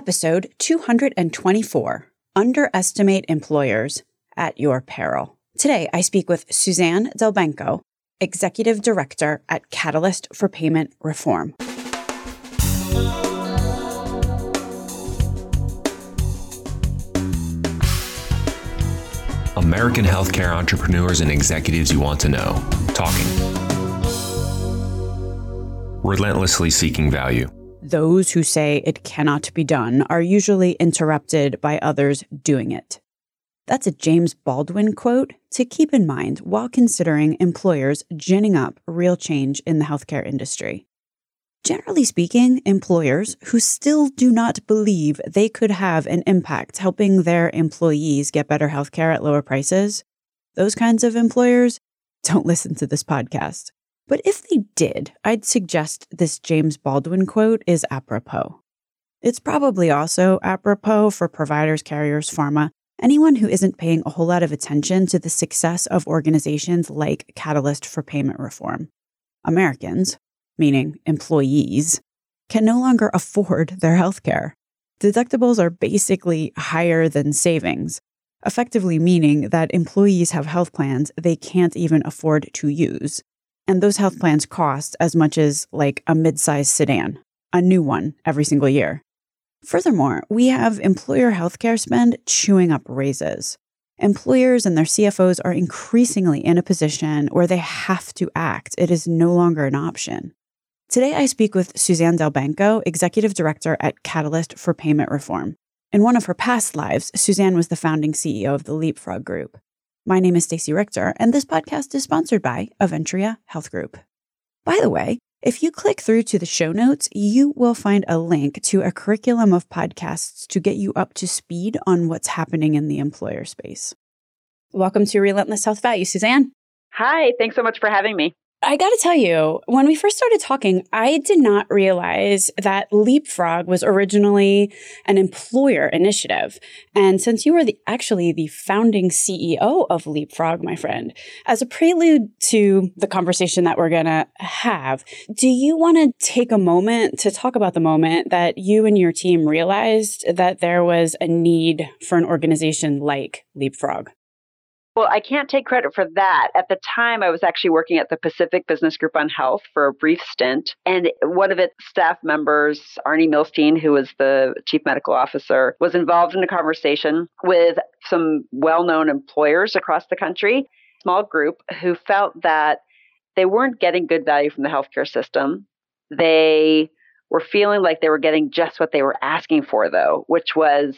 Episode 224 Underestimate Employers at Your Peril. Today, I speak with Suzanne Delbanco, Executive Director at Catalyst for Payment Reform. American healthcare entrepreneurs and executives you want to know. Talking. Relentlessly seeking value. Those who say it cannot be done are usually interrupted by others doing it. That's a James Baldwin quote to keep in mind while considering employers ginning up real change in the healthcare industry. Generally speaking, employers who still do not believe they could have an impact helping their employees get better healthcare at lower prices, those kinds of employers don't listen to this podcast. But if they did, I'd suggest this James Baldwin quote is apropos. It's probably also apropos for providers, carriers, pharma, anyone who isn't paying a whole lot of attention to the success of organizations like Catalyst for Payment Reform. Americans, meaning employees, can no longer afford their health care. Deductibles are basically higher than savings, effectively meaning that employees have health plans they can't even afford to use. And those health plans cost as much as like a mid sized sedan, a new one every single year. Furthermore, we have employer healthcare spend chewing up raises. Employers and their CFOs are increasingly in a position where they have to act. It is no longer an option. Today, I speak with Suzanne Delbanco, Executive Director at Catalyst for Payment Reform. In one of her past lives, Suzanne was the founding CEO of the Leapfrog Group. My name is Stacey Richter, and this podcast is sponsored by Aventria Health Group. By the way, if you click through to the show notes, you will find a link to a curriculum of podcasts to get you up to speed on what's happening in the employer space. Welcome to Relentless Health Value, Suzanne. Hi, thanks so much for having me. I got to tell you, when we first started talking, I did not realize that Leapfrog was originally an employer initiative. And since you were the, actually the founding CEO of Leapfrog, my friend, as a prelude to the conversation that we're going to have, do you want to take a moment to talk about the moment that you and your team realized that there was a need for an organization like Leapfrog? Well, I can't take credit for that. At the time, I was actually working at the Pacific Business Group on Health for a brief stint. And one of its staff members, Arnie Milstein, who was the chief medical officer, was involved in a conversation with some well known employers across the country, small group, who felt that they weren't getting good value from the healthcare system. They were feeling like they were getting just what they were asking for, though, which was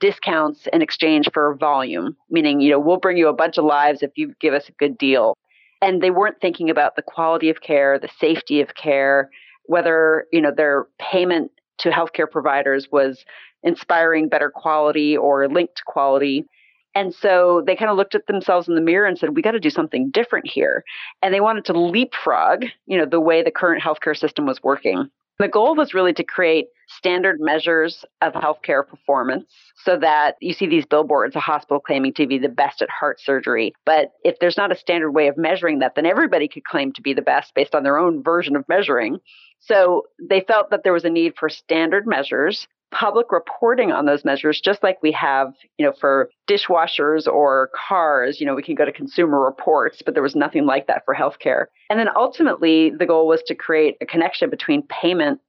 discounts in exchange for volume, meaning, you know, we'll bring you a bunch of lives if you give us a good deal. And they weren't thinking about the quality of care, the safety of care, whether, you know, their payment to healthcare providers was inspiring better quality or linked quality. And so they kind of looked at themselves in the mirror and said, we got to do something different here. And they wanted to leapfrog, you know, the way the current healthcare system was working. The goal was really to create standard measures of healthcare performance so that you see these billboards, a hospital claiming to be the best at heart surgery. But if there's not a standard way of measuring that, then everybody could claim to be the best based on their own version of measuring. So they felt that there was a need for standard measures public reporting on those measures just like we have you know for dishwashers or cars you know we can go to consumer reports but there was nothing like that for healthcare and then ultimately the goal was to create a connection between payment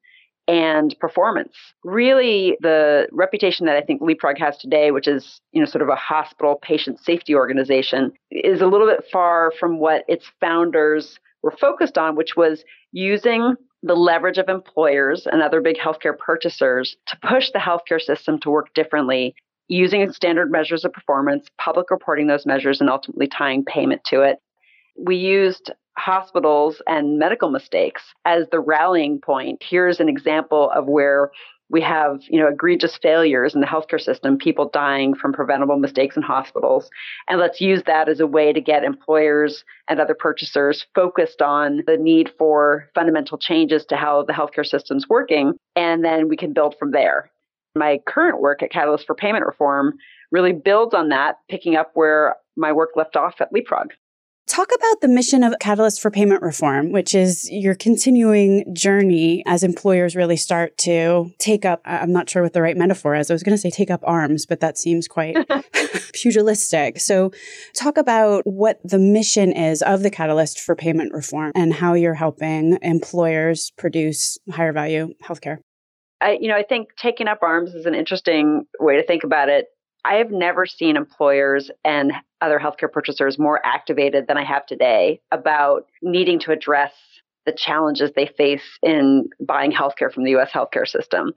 and performance. Really, the reputation that I think Leapfrog has today, which is you know sort of a hospital patient safety organization, is a little bit far from what its founders were focused on, which was using the leverage of employers and other big healthcare purchasers to push the healthcare system to work differently using standard measures of performance, public reporting those measures, and ultimately tying payment to it. We used hospitals and medical mistakes as the rallying point. Here's an example of where we have, you know, egregious failures in the healthcare system, people dying from preventable mistakes in hospitals. And let's use that as a way to get employers and other purchasers focused on the need for fundamental changes to how the healthcare system's working. And then we can build from there. My current work at Catalyst for Payment Reform really builds on that, picking up where my work left off at Leapfrog. Talk about the mission of Catalyst for Payment Reform, which is your continuing journey as employers really start to take up, I'm not sure what the right metaphor is. I was going to say take up arms, but that seems quite pugilistic. So, talk about what the mission is of the Catalyst for Payment Reform and how you're helping employers produce higher value healthcare. I, you know, I think taking up arms is an interesting way to think about it. I have never seen employers and other healthcare purchasers more activated than I have today about needing to address the challenges they face in buying healthcare from the US healthcare system.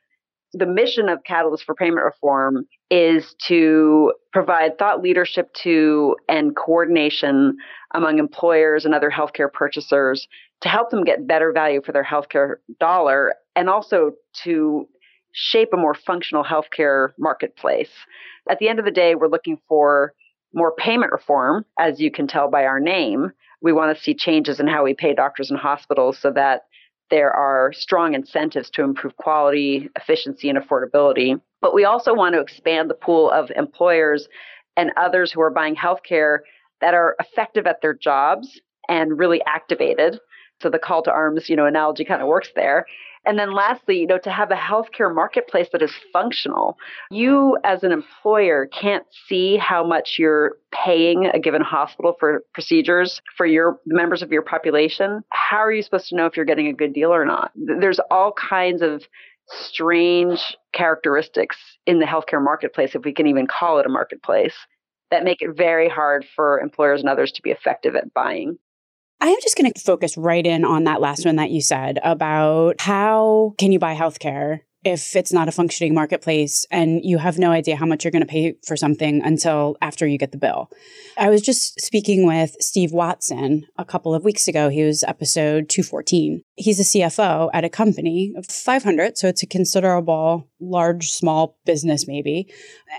The mission of Catalyst for Payment Reform is to provide thought leadership to and coordination among employers and other healthcare purchasers to help them get better value for their healthcare dollar and also to shape a more functional healthcare marketplace. At the end of the day, we're looking for more payment reform, as you can tell by our name. We want to see changes in how we pay doctors and hospitals so that there are strong incentives to improve quality, efficiency, and affordability. But we also want to expand the pool of employers and others who are buying healthcare that are effective at their jobs and really activated. So the call to arms, you know, analogy kind of works there. And then lastly, you know, to have a healthcare marketplace that is functional. You as an employer can't see how much you're paying a given hospital for procedures for your members of your population. How are you supposed to know if you're getting a good deal or not? There's all kinds of strange characteristics in the healthcare marketplace, if we can even call it a marketplace, that make it very hard for employers and others to be effective at buying. I am just going to focus right in on that last one that you said about how can you buy healthcare if it's not a functioning marketplace and you have no idea how much you're going to pay for something until after you get the bill. I was just speaking with Steve Watson a couple of weeks ago. He was episode 214. He's a CFO at a company of 500, so it's a considerable large small business maybe.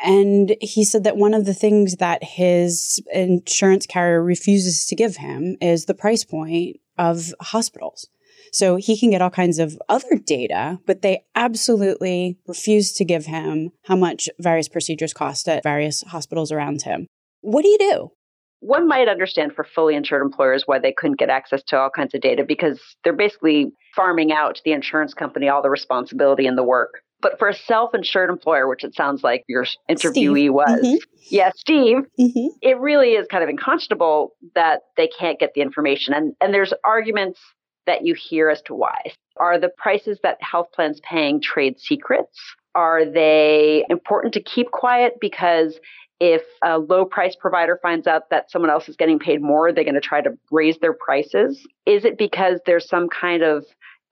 And he said that one of the things that his insurance carrier refuses to give him is the price point of hospitals. So he can get all kinds of other data, but they absolutely refuse to give him how much various procedures cost at various hospitals around him. What do you do? One might understand for fully insured employers why they couldn't get access to all kinds of data because they're basically farming out to the insurance company all the responsibility and the work. But for a self insured employer, which it sounds like your interviewee Steve. was, mm-hmm. yeah, Steve, mm-hmm. it really is kind of unconscionable that they can't get the information. And, and there's arguments that you hear as to why. Are the prices that health plans paying trade secrets? Are they important to keep quiet because if a low price provider finds out that someone else is getting paid more, they're going to try to raise their prices? Is it because there's some kind of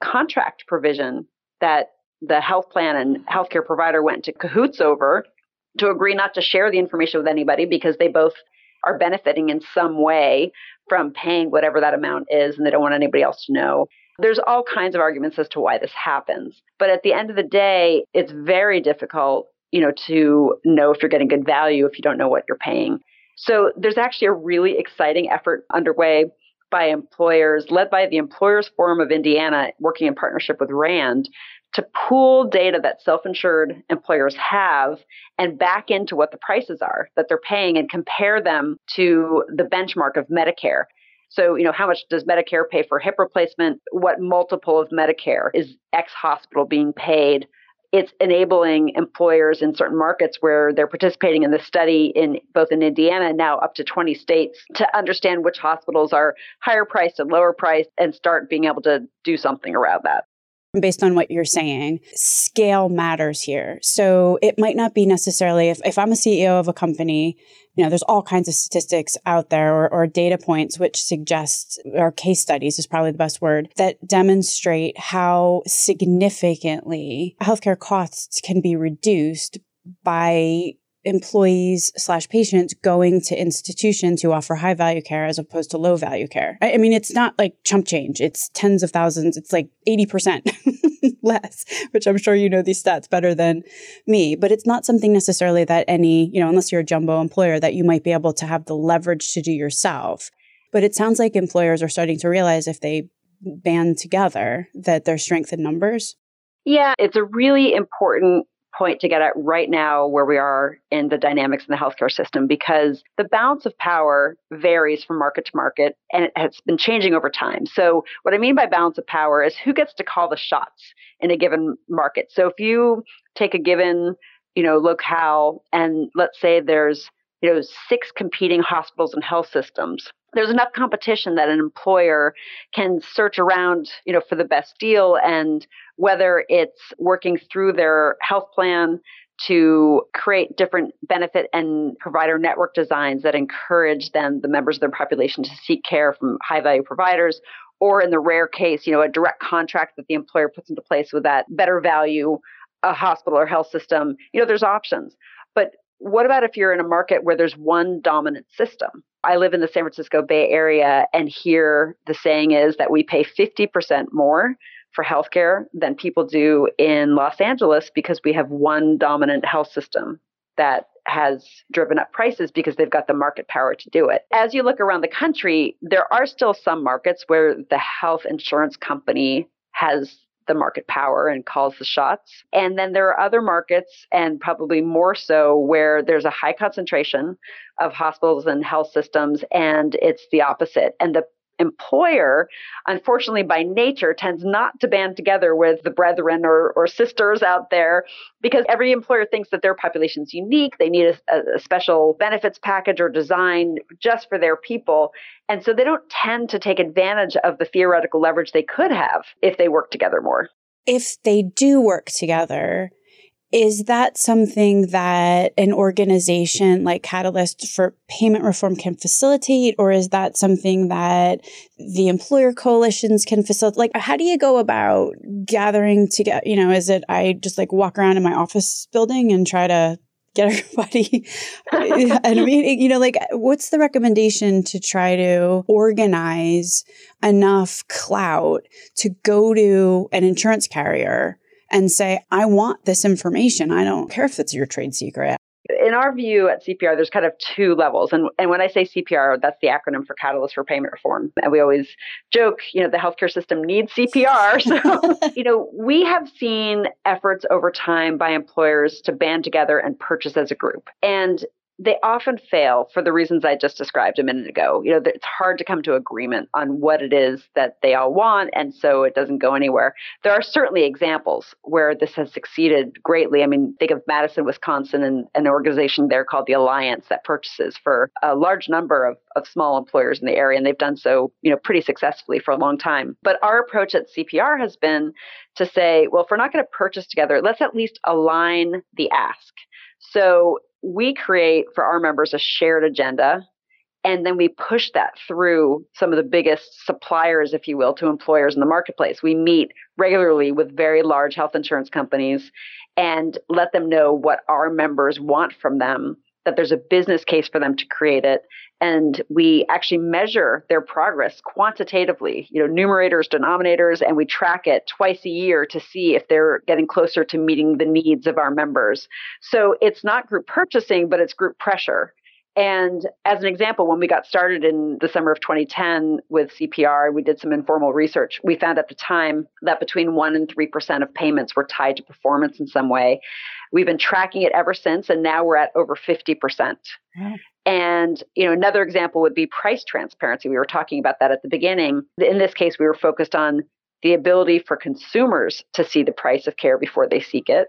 contract provision that the health plan and healthcare provider went to cahoots over to agree not to share the information with anybody because they both are benefiting in some way from paying whatever that amount is and they don't want anybody else to know. There's all kinds of arguments as to why this happens. But at the end of the day, it's very difficult, you know, to know if you're getting good value if you don't know what you're paying. So there's actually a really exciting effort underway by employers, led by the Employers Forum of Indiana, working in partnership with RAND, to pool data that self insured employers have and back into what the prices are that they're paying and compare them to the benchmark of Medicare. So, you know, how much does Medicare pay for hip replacement? What multiple of Medicare is X hospital being paid? It's enabling employers in certain markets where they're participating in the study in both in Indiana and now up to 20 states to understand which hospitals are higher priced and lower priced and start being able to do something around that based on what you're saying, scale matters here. So it might not be necessarily if, if I'm a CEO of a company, you know, there's all kinds of statistics out there or, or data points which suggest, or case studies is probably the best word, that demonstrate how significantly healthcare costs can be reduced by employees slash patients going to institutions who offer high value care as opposed to low value care. I, I mean, it's not like chump change. It's tens of thousands. It's like 80% less, which I'm sure you know these stats better than me, but it's not something necessarily that any, you know, unless you're a jumbo employer that you might be able to have the leverage to do yourself. But it sounds like employers are starting to realize if they band together that there's strength in numbers. Yeah, it's a really important point to get at right now where we are in the dynamics in the healthcare system because the balance of power varies from market to market and it has been changing over time. So, what I mean by balance of power is who gets to call the shots in a given market. So, if you take a given, you know, locale and let's say there's you know six competing hospitals and health systems there's enough competition that an employer can search around, you know, for the best deal and whether it's working through their health plan to create different benefit and provider network designs that encourage them, the members of their population, to seek care from high value providers, or in the rare case, you know, a direct contract that the employer puts into place with that better value a hospital or health system. You know, there's options. But what about if you're in a market where there's one dominant system? I live in the San Francisco Bay Area, and here the saying is that we pay 50% more for healthcare than people do in Los Angeles because we have one dominant health system that has driven up prices because they've got the market power to do it. As you look around the country, there are still some markets where the health insurance company has the market power and calls the shots. And then there are other markets, and probably more so, where there's a high concentration of hospitals and health systems, and it's the opposite. And the employer, unfortunately, by nature, tends not to band together with the brethren or, or sisters out there because every employer thinks that their population is unique. They need a, a special benefits package or design just for their people. And so they don't tend to take advantage of the theoretical leverage they could have if they work together more. If they do work together, is that something that an organization like Catalyst for Payment Reform can facilitate, or is that something that the employer coalitions can facilitate? Like, how do you go about gathering together? You know, is it I just like walk around in my office building and try to get everybody and I mean, you know, like what's the recommendation to try to organize enough clout to go to an insurance carrier and say, I want this information. I don't care if it's your trade secret. In our view at CPR, there's kind of two levels. And, and when I say CPR, that's the acronym for Catalyst for Payment Reform. And we always joke, you know, the healthcare system needs CPR. So, you know, we have seen efforts over time by employers to band together and purchase as a group. And they often fail for the reasons I just described a minute ago. You know, it's hard to come to agreement on what it is that they all want, and so it doesn't go anywhere. There are certainly examples where this has succeeded greatly. I mean, think of Madison, Wisconsin, and an organization there called the Alliance that purchases for a large number of, of small employers in the area, and they've done so, you know, pretty successfully for a long time. But our approach at CPR has been to say, well, if we're not going to purchase together, let's at least align the ask. So we create for our members a shared agenda and then we push that through some of the biggest suppliers if you will to employers in the marketplace. We meet regularly with very large health insurance companies and let them know what our members want from them that there's a business case for them to create it. And we actually measure their progress quantitatively you know numerators denominators and we track it twice a year to see if they're getting closer to meeting the needs of our members. So it's not group purchasing but it's group pressure and as an example, when we got started in the summer of 2010 with CPR, we did some informal research. We found at the time that between 1% and 3% of payments were tied to performance in some way. We've been tracking it ever since, and now we're at over 50%. And you know, another example would be price transparency. We were talking about that at the beginning. In this case, we were focused on the ability for consumers to see the price of care before they seek it.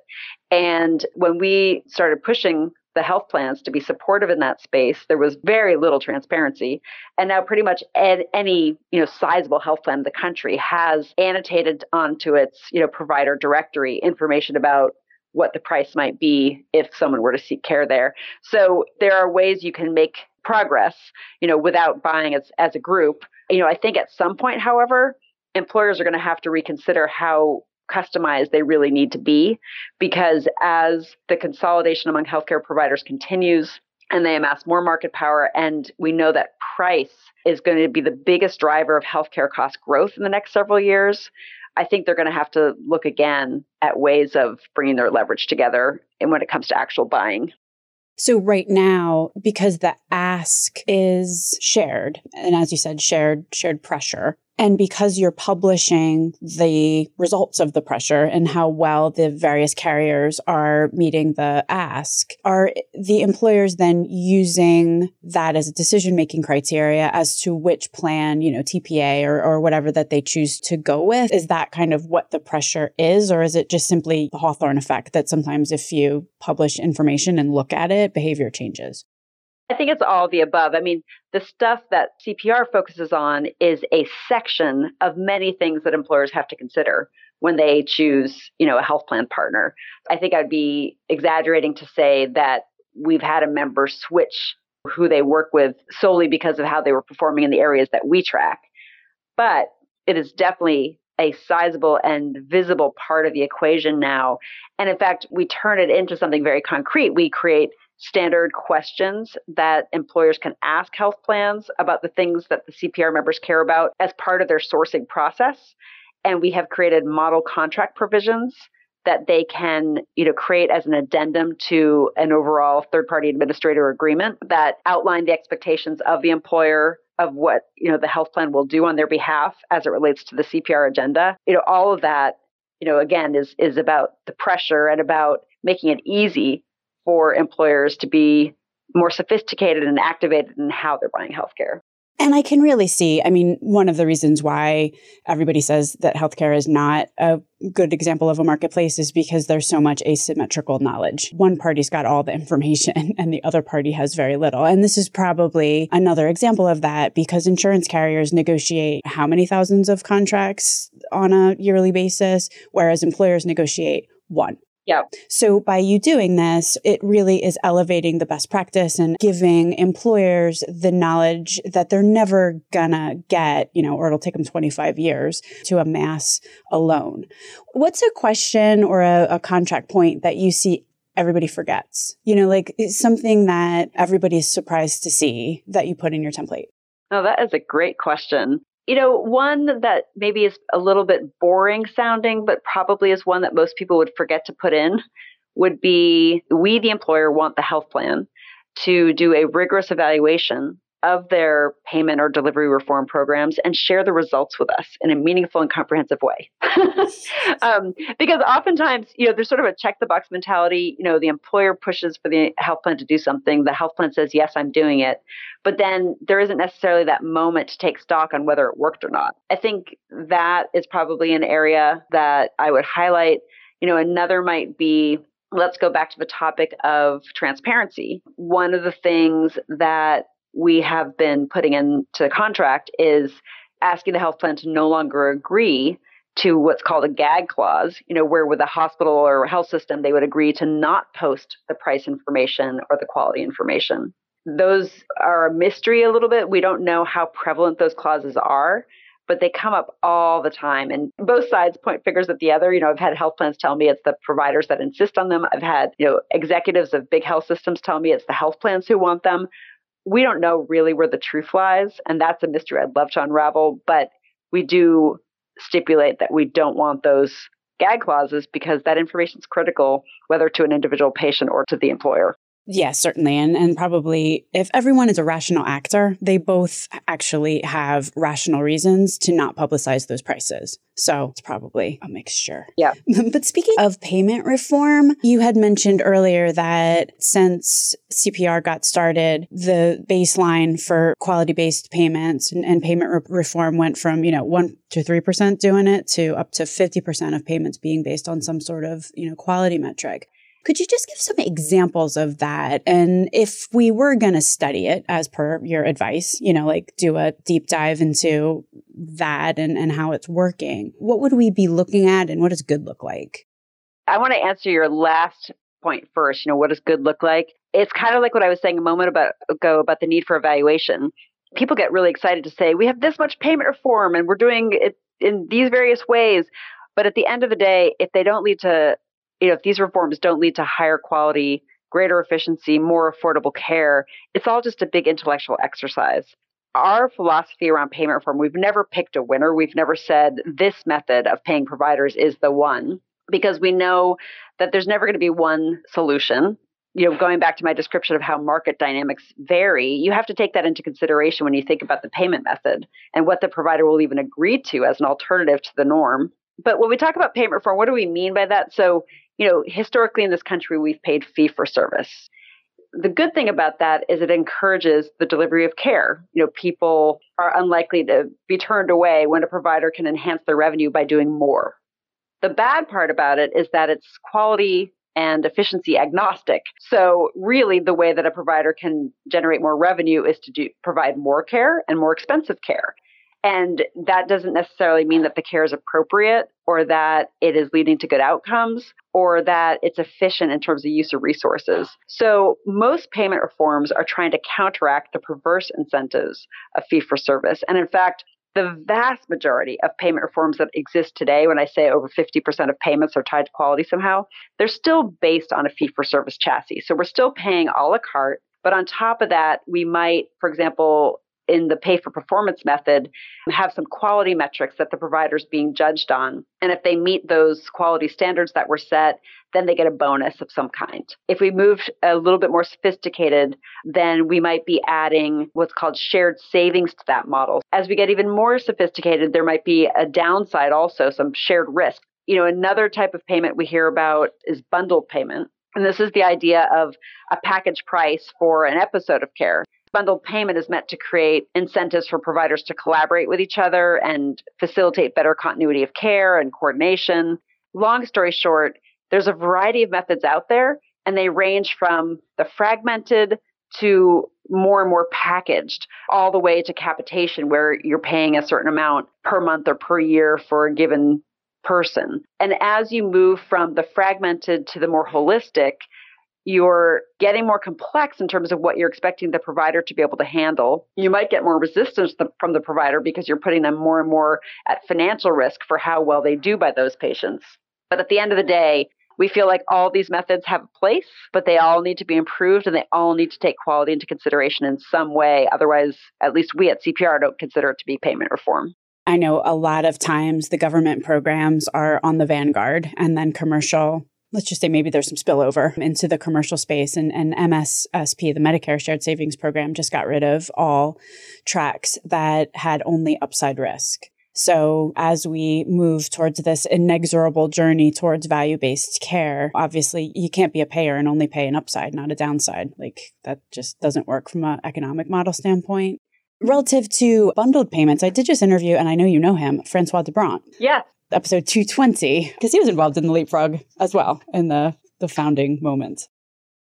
And when we started pushing the health plans to be supportive in that space, there was very little transparency. And now pretty much any, you know, sizable health plan in the country has annotated onto its, you know, provider directory information about what the price might be if someone were to seek care there. So there are ways you can make progress, you know, without buying as, as a group. You know, I think at some point, however, employers are going to have to reconsider how customized they really need to be because as the consolidation among healthcare providers continues and they amass more market power and we know that price is going to be the biggest driver of healthcare cost growth in the next several years I think they're going to have to look again at ways of bringing their leverage together and when it comes to actual buying. So right now, because the ask is shared, and as you said, shared shared pressure, And because you're publishing the results of the pressure and how well the various carriers are meeting the ask, are the employers then using that as a decision making criteria as to which plan, you know, TPA or, or whatever that they choose to go with? Is that kind of what the pressure is? Or is it just simply the Hawthorne effect that sometimes if you publish information and look at it, behavior changes? I think it's all the above. I mean, the stuff that CPR focuses on is a section of many things that employers have to consider when they choose, you know, a health plan partner. I think I'd be exaggerating to say that we've had a member switch who they work with solely because of how they were performing in the areas that we track. But it is definitely a sizable and visible part of the equation now. And in fact, we turn it into something very concrete. We create standard questions that employers can ask health plans about the things that the CPR members care about as part of their sourcing process. And we have created model contract provisions that they can you know create as an addendum to an overall third party administrator agreement that outline the expectations of the employer of what you know the health plan will do on their behalf as it relates to the CPR agenda you know all of that you know again is is about the pressure and about making it easy for employers to be more sophisticated and activated in how they're buying healthcare. And I can really see, I mean, one of the reasons why everybody says that healthcare is not a good example of a marketplace is because there's so much asymmetrical knowledge. One party's got all the information and the other party has very little. And this is probably another example of that because insurance carriers negotiate how many thousands of contracts on a yearly basis, whereas employers negotiate one. Yeah. So by you doing this, it really is elevating the best practice and giving employers the knowledge that they're never gonna get, you know, or it'll take them 25 years to amass alone. What's a question or a, a contract point that you see everybody forgets? You know, like something that everybody's surprised to see that you put in your template? Oh, that is a great question. You know, one that maybe is a little bit boring sounding, but probably is one that most people would forget to put in would be we, the employer, want the health plan to do a rigorous evaluation of their payment or delivery reform programs and share the results with us in a meaningful and comprehensive way. um, because oftentimes, you know, there's sort of a check the box mentality. You know, the employer pushes for the health plan to do something. The health plan says, yes, I'm doing it. But then there isn't necessarily that moment to take stock on whether it worked or not. I think that is probably an area that I would highlight. You know, another might be let's go back to the topic of transparency. One of the things that we have been putting into the contract is asking the health plan to no longer agree to what's called a gag clause, you know, where with a hospital or a health system, they would agree to not post the price information or the quality information. Those are a mystery a little bit. We don't know how prevalent those clauses are, but they come up all the time. And both sides point fingers at the other. You know, I've had health plans tell me it's the providers that insist on them. I've had, you know, executives of big health systems tell me it's the health plans who want them we don't know really where the truth lies, and that's a mystery I'd love to unravel. But we do stipulate that we don't want those gag clauses because that information is critical, whether to an individual patient or to the employer. Yes, certainly. And, and probably if everyone is a rational actor, they both actually have rational reasons to not publicize those prices. So it's probably a mixture. Yeah. but speaking of payment reform, you had mentioned earlier that since CPR got started, the baseline for quality based payments and, and payment re- reform went from, you know, 1 to 3% doing it to up to 50% of payments being based on some sort of, you know, quality metric. Could you just give some examples of that? And if we were going to study it as per your advice, you know, like do a deep dive into that and, and how it's working, what would we be looking at and what does good look like? I want to answer your last point first. You know, what does good look like? It's kind of like what I was saying a moment about, ago about the need for evaluation. People get really excited to say, we have this much payment reform and we're doing it in these various ways. But at the end of the day, if they don't lead to you know, if these reforms don't lead to higher quality, greater efficiency, more affordable care, it's all just a big intellectual exercise. Our philosophy around payment reform, we've never picked a winner. We've never said this method of paying providers is the one because we know that there's never going to be one solution. you know, going back to my description of how market dynamics vary, you have to take that into consideration when you think about the payment method and what the provider will even agree to as an alternative to the norm. But when we talk about payment reform, what do we mean by that? So, you know, historically in this country, we've paid fee for service. The good thing about that is it encourages the delivery of care. You know, people are unlikely to be turned away when a provider can enhance their revenue by doing more. The bad part about it is that it's quality and efficiency agnostic. So really the way that a provider can generate more revenue is to do, provide more care and more expensive care. And that doesn't necessarily mean that the care is appropriate or that it is leading to good outcomes or that it's efficient in terms of use of resources. So most payment reforms are trying to counteract the perverse incentives of fee for service. And in fact, the vast majority of payment reforms that exist today, when I say over 50% of payments are tied to quality somehow, they're still based on a fee for service chassis. So we're still paying a la carte. But on top of that, we might, for example, in the pay for performance method have some quality metrics that the provider is being judged on. And if they meet those quality standards that were set, then they get a bonus of some kind. If we move a little bit more sophisticated, then we might be adding what's called shared savings to that model. As we get even more sophisticated, there might be a downside also, some shared risk. You know, another type of payment we hear about is bundled payment. And this is the idea of a package price for an episode of care. Bundled payment is meant to create incentives for providers to collaborate with each other and facilitate better continuity of care and coordination. Long story short, there's a variety of methods out there, and they range from the fragmented to more and more packaged, all the way to capitation, where you're paying a certain amount per month or per year for a given person. And as you move from the fragmented to the more holistic, you're getting more complex in terms of what you're expecting the provider to be able to handle. You might get more resistance from the provider because you're putting them more and more at financial risk for how well they do by those patients. But at the end of the day, we feel like all these methods have a place, but they all need to be improved and they all need to take quality into consideration in some way. Otherwise, at least we at CPR don't consider it to be payment reform. I know a lot of times the government programs are on the vanguard and then commercial let's just say maybe there's some spillover into the commercial space and, and MSSP, the Medicare Shared Savings Program, just got rid of all tracks that had only upside risk. So as we move towards this inexorable journey towards value-based care, obviously you can't be a payer and only pay an upside, not a downside. Like that just doesn't work from an economic model standpoint. Relative to bundled payments, I did just interview, and I know you know him, Francois de Brantes. Yes episode 220 because he was involved in the leapfrog as well in the the founding moment.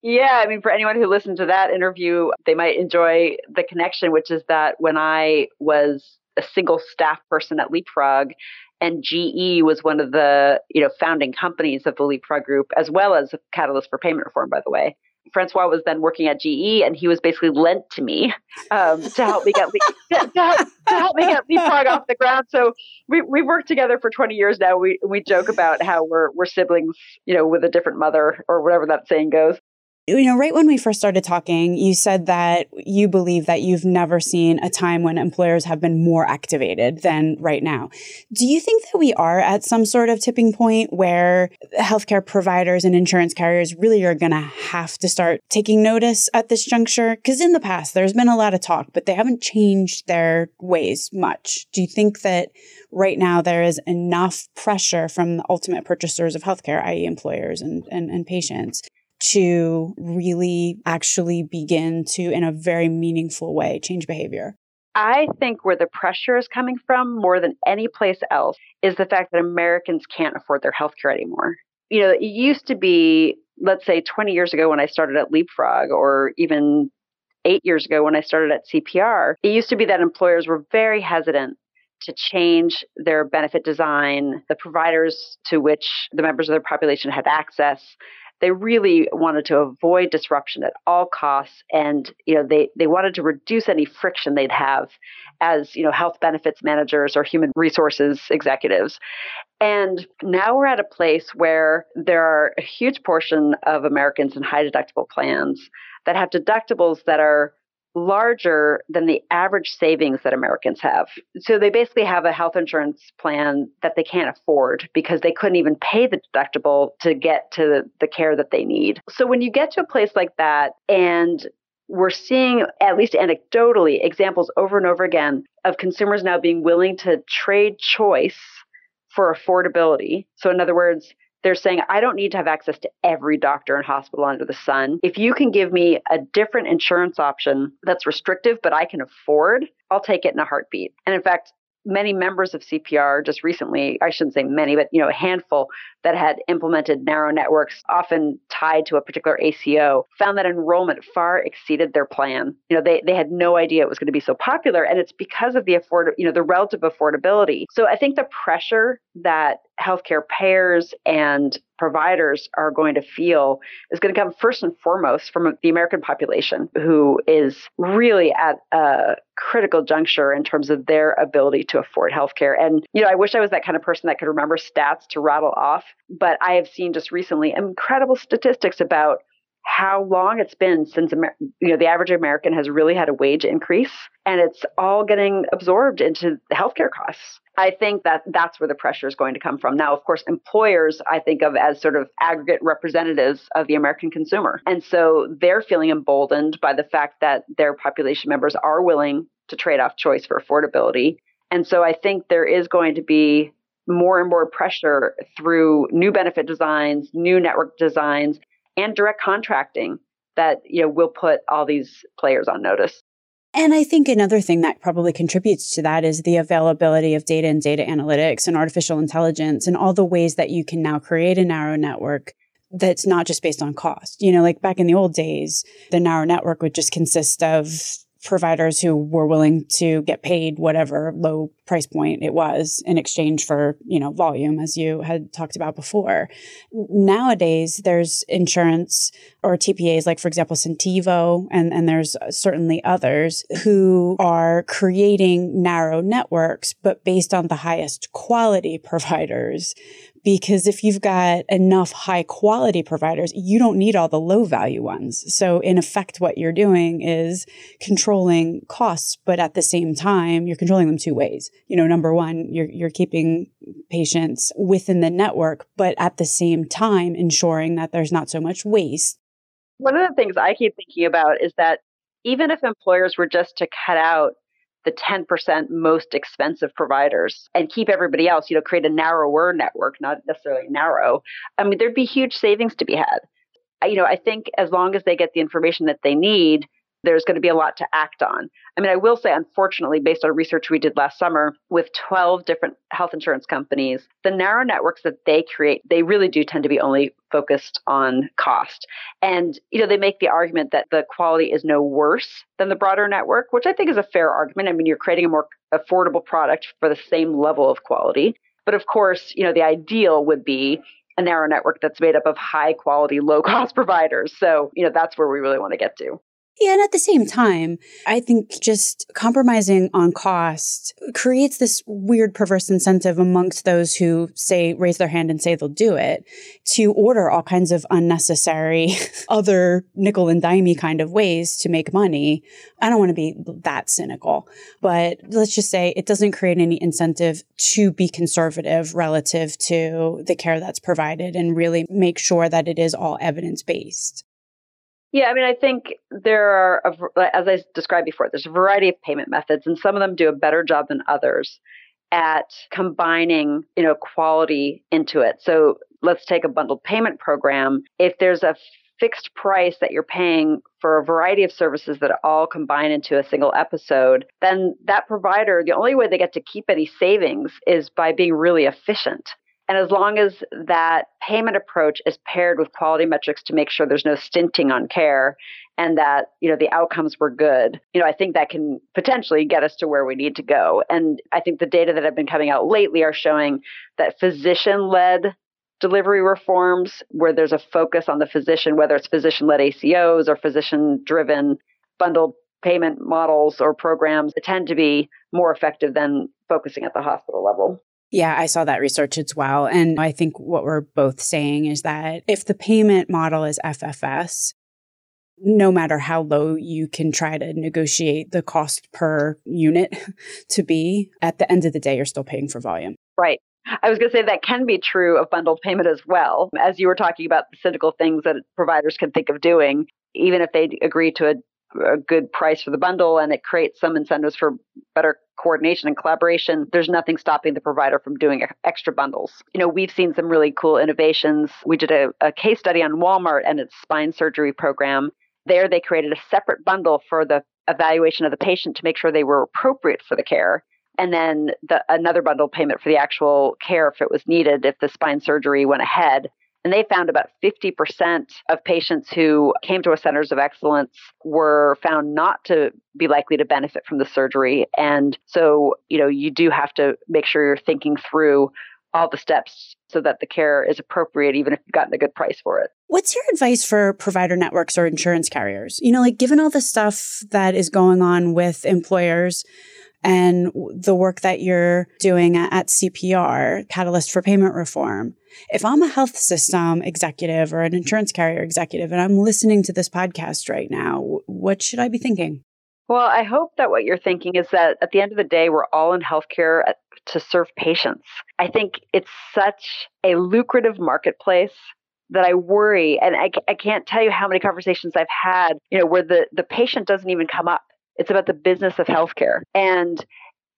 Yeah, I mean, for anyone who listened to that interview, they might enjoy the connection, which is that when I was a single staff person at Leapfrog, and GE was one of the you know founding companies of the Leapfrog Group, as well as Catalyst for Payment Reform, by the way. Francois was then working at GE, and he was basically lent to me um, to help me get to, help, to help me get leapfrog off the ground. So we we worked together for 20 years now. We we joke about how we're we're siblings, you know, with a different mother or whatever that saying goes you know, right when we first started talking, you said that you believe that you've never seen a time when employers have been more activated than right now. Do you think that we are at some sort of tipping point where healthcare providers and insurance carriers really are going to have to start taking notice at this juncture? Because in the past, there's been a lot of talk, but they haven't changed their ways much. Do you think that right now there is enough pressure from the ultimate purchasers of healthcare, i.e., employers and, and, and patients, to really actually begin to, in a very meaningful way, change behavior? I think where the pressure is coming from more than any place else is the fact that Americans can't afford their health care anymore. You know, it used to be, let's say 20 years ago when I started at Leapfrog, or even eight years ago when I started at CPR, it used to be that employers were very hesitant to change their benefit design, the providers to which the members of their population had access, they really wanted to avoid disruption at all costs and you know they they wanted to reduce any friction they'd have as you know health benefits managers or human resources executives. And now we're at a place where there are a huge portion of Americans in high deductible plans that have deductibles that are larger than the average savings that Americans have. So they basically have a health insurance plan that they can't afford because they couldn't even pay the deductible to get to the care that they need. So when you get to a place like that and we're seeing, at least anecdotally, examples over and over again of consumers now being willing to trade choice for affordability. So, in other words, they're saying, I don't need to have access to every doctor and hospital under the sun. If you can give me a different insurance option that's restrictive, but I can afford, I'll take it in a heartbeat. And in fact, many members of CPR just recently, I shouldn't say many, but you know, a handful that had implemented narrow networks, often tied to a particular ACO, found that enrollment far exceeded their plan. You know, they, they had no idea it was going to be so popular. And it's because of the afford, you know, the relative affordability. So I think the pressure that healthcare payers and providers are going to feel is going to come first and foremost from the American population, who is really at a critical juncture in terms of their ability to afford healthcare. And, you know, I wish I was that kind of person that could remember stats to rattle off, but I have seen just recently incredible statistics about how long it's been since you know the average American has really had a wage increase, and it's all getting absorbed into the healthcare costs. I think that that's where the pressure is going to come from. Now, of course, employers I think of as sort of aggregate representatives of the American consumer, and so they're feeling emboldened by the fact that their population members are willing to trade off choice for affordability. And so I think there is going to be more and more pressure through new benefit designs, new network designs and direct contracting that you know will put all these players on notice. And I think another thing that probably contributes to that is the availability of data and data analytics and artificial intelligence and all the ways that you can now create a narrow network that's not just based on cost. You know, like back in the old days, the narrow network would just consist of providers who were willing to get paid whatever low price point it was in exchange for, you know, volume, as you had talked about before. Nowadays, there's insurance or TPAs, like, for example, Centivo, and, and there's certainly others who are creating narrow networks, but based on the highest quality providers because if you've got enough high quality providers, you don't need all the low value ones. So in effect, what you're doing is controlling costs, but at the same time, you're controlling them two ways. You know, number one, you're, you're keeping patients within the network, but at the same time, ensuring that there's not so much waste. One of the things I keep thinking about is that even if employers were just to cut out the 10% most expensive providers and keep everybody else, you know, create a narrower network, not necessarily narrow. I mean, there'd be huge savings to be had. You know, I think as long as they get the information that they need, there's going to be a lot to act on. I mean, I will say, unfortunately, based on research we did last summer with 12 different health insurance companies, the narrow networks that they create, they really do tend to be only focused on cost. And, you know, they make the argument that the quality is no worse than the broader network, which I think is a fair argument. I mean, you're creating a more affordable product for the same level of quality. But of course, you know, the ideal would be a narrow network that's made up of high quality, low cost providers. So, you know, that's where we really want to get to. Yeah, and at the same time, I think just compromising on cost creates this weird perverse incentive amongst those who say, raise their hand and say they'll do it to order all kinds of unnecessary other nickel and dimey kind of ways to make money. I don't want to be that cynical, but let's just say it doesn't create any incentive to be conservative relative to the care that's provided and really make sure that it is all evidence based. Yeah, I mean, I think there are, a, as I described before, there's a variety of payment methods, and some of them do a better job than others at combining, you know, quality into it. So let's take a bundled payment program. If there's a fixed price that you're paying for a variety of services that all combine into a single episode, then that provider, the only way they get to keep any savings is by being really efficient. And as long as that payment approach is paired with quality metrics to make sure there's no stinting on care and that, you know, the outcomes were good, you know, I think that can potentially get us to where we need to go. And I think the data that have been coming out lately are showing that physician led delivery reforms where there's a focus on the physician, whether it's physician led ACOs or physician driven bundled payment models or programs, tend to be more effective than focusing at the hospital level. Yeah, I saw that research as well. And I think what we're both saying is that if the payment model is FFS, no matter how low you can try to negotiate the cost per unit to be, at the end of the day, you're still paying for volume. Right. I was going to say that can be true of bundled payment as well. As you were talking about the cynical things that providers can think of doing, even if they agree to a a good price for the bundle and it creates some incentives for better coordination and collaboration, there's nothing stopping the provider from doing extra bundles. You know, we've seen some really cool innovations. We did a, a case study on Walmart and its spine surgery program. There, they created a separate bundle for the evaluation of the patient to make sure they were appropriate for the care. And then the, another bundle payment for the actual care if it was needed, if the spine surgery went ahead. And they found about 50% of patients who came to a centers of excellence were found not to be likely to benefit from the surgery. And so, you know, you do have to make sure you're thinking through all the steps so that the care is appropriate, even if you've gotten a good price for it. What's your advice for provider networks or insurance carriers? You know, like given all the stuff that is going on with employers, and the work that you're doing at CPR, Catalyst for Payment Reform. If I'm a health system executive or an insurance carrier executive and I'm listening to this podcast right now, what should I be thinking? Well, I hope that what you're thinking is that at the end of the day, we're all in healthcare to serve patients. I think it's such a lucrative marketplace that I worry, and I, I can't tell you how many conversations I've had, you know, where the, the patient doesn't even come up. It's about the business of healthcare. And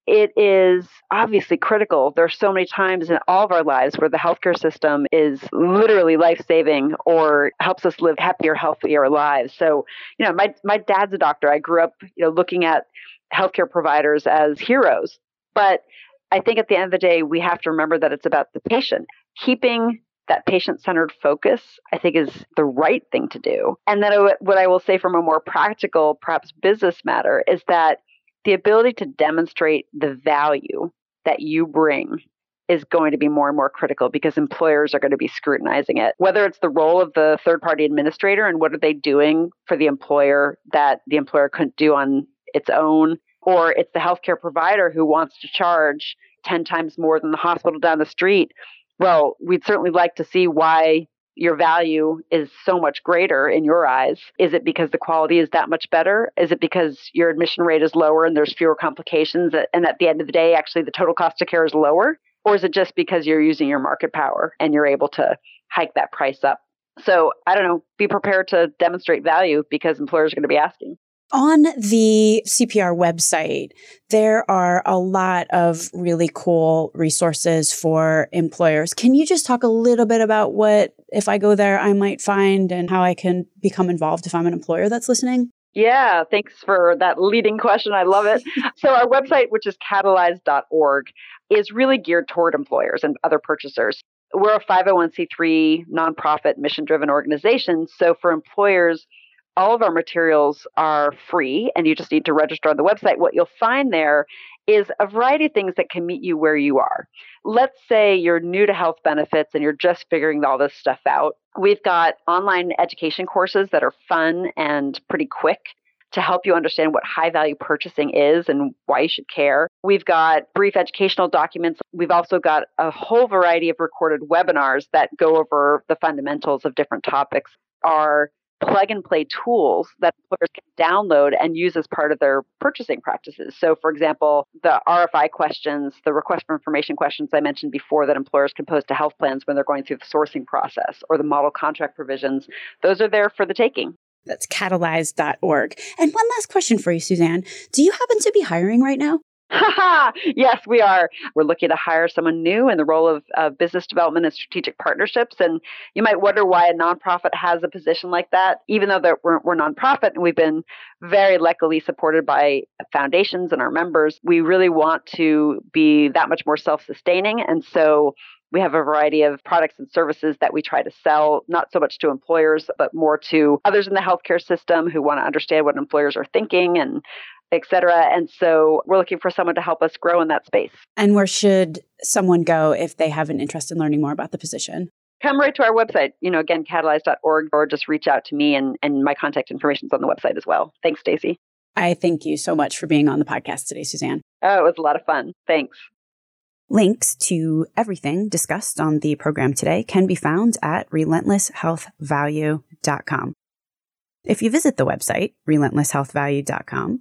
it is obviously critical. There are so many times in all of our lives where the healthcare system is literally life saving or helps us live happier, healthier lives. So, you know, my, my dad's a doctor. I grew up, you know, looking at healthcare providers as heroes. But I think at the end of the day, we have to remember that it's about the patient. Keeping that patient centered focus, I think, is the right thing to do. And then what I will say from a more practical, perhaps business matter, is that the ability to demonstrate the value that you bring is going to be more and more critical because employers are going to be scrutinizing it. Whether it's the role of the third party administrator and what are they doing for the employer that the employer couldn't do on its own, or it's the healthcare provider who wants to charge 10 times more than the hospital down the street well, we'd certainly like to see why your value is so much greater in your eyes? Is it because the quality is that much better? Is it because your admission rate is lower and there's fewer complications? And at the end of the day, actually, the total cost of care is lower? Or is it just because you're using your market power and you're able to hike that price up? So I don't know, be prepared to demonstrate value because employers are going to be asking. On the CPR website, there are a lot of really cool resources for employers. Can you just talk a little bit about what, if I go there, I might find and how I can become involved if I'm an employer that's listening? Yeah, thanks for that leading question. I love it. so, our website, which is catalyze.org, is really geared toward employers and other purchasers. We're a 501c3 nonprofit mission driven organization. So, for employers, all of our materials are free and you just need to register on the website. What you'll find there is a variety of things that can meet you where you are. Let's say you're new to health benefits and you're just figuring all this stuff out. We've got online education courses that are fun and pretty quick to help you understand what high value purchasing is and why you should care. We've got brief educational documents. We've also got a whole variety of recorded webinars that go over the fundamentals of different topics. Our plug and play tools that employers can download and use as part of their purchasing practices. So, for example, the RFI questions, the request for information questions I mentioned before that employers can pose to health plans when they're going through the sourcing process, or the model contract provisions, those are there for the taking. That's catalyze.org. And one last question for you, Suzanne. Do you happen to be hiring right now? Yes, we are. We're looking to hire someone new in the role of business development and strategic partnerships. And you might wonder why a nonprofit has a position like that, even though we're, we're nonprofit and we've been very luckily supported by foundations and our members. We really want to be that much more self sustaining. And so we have a variety of products and services that we try to sell, not so much to employers, but more to others in the healthcare system who want to understand what employers are thinking and et cetera. And so we're looking for someone to help us grow in that space. And where should someone go if they have an interest in learning more about the position? Come right to our website, you know, again, catalyze.org, or just reach out to me and, and my contact information is on the website as well. Thanks, Stacey. I thank you so much for being on the podcast today, Suzanne. Oh, it was a lot of fun. Thanks. Links to everything discussed on the program today can be found at relentlesshealthvalue.com. If you visit the website, relentlesshealthvalue.com,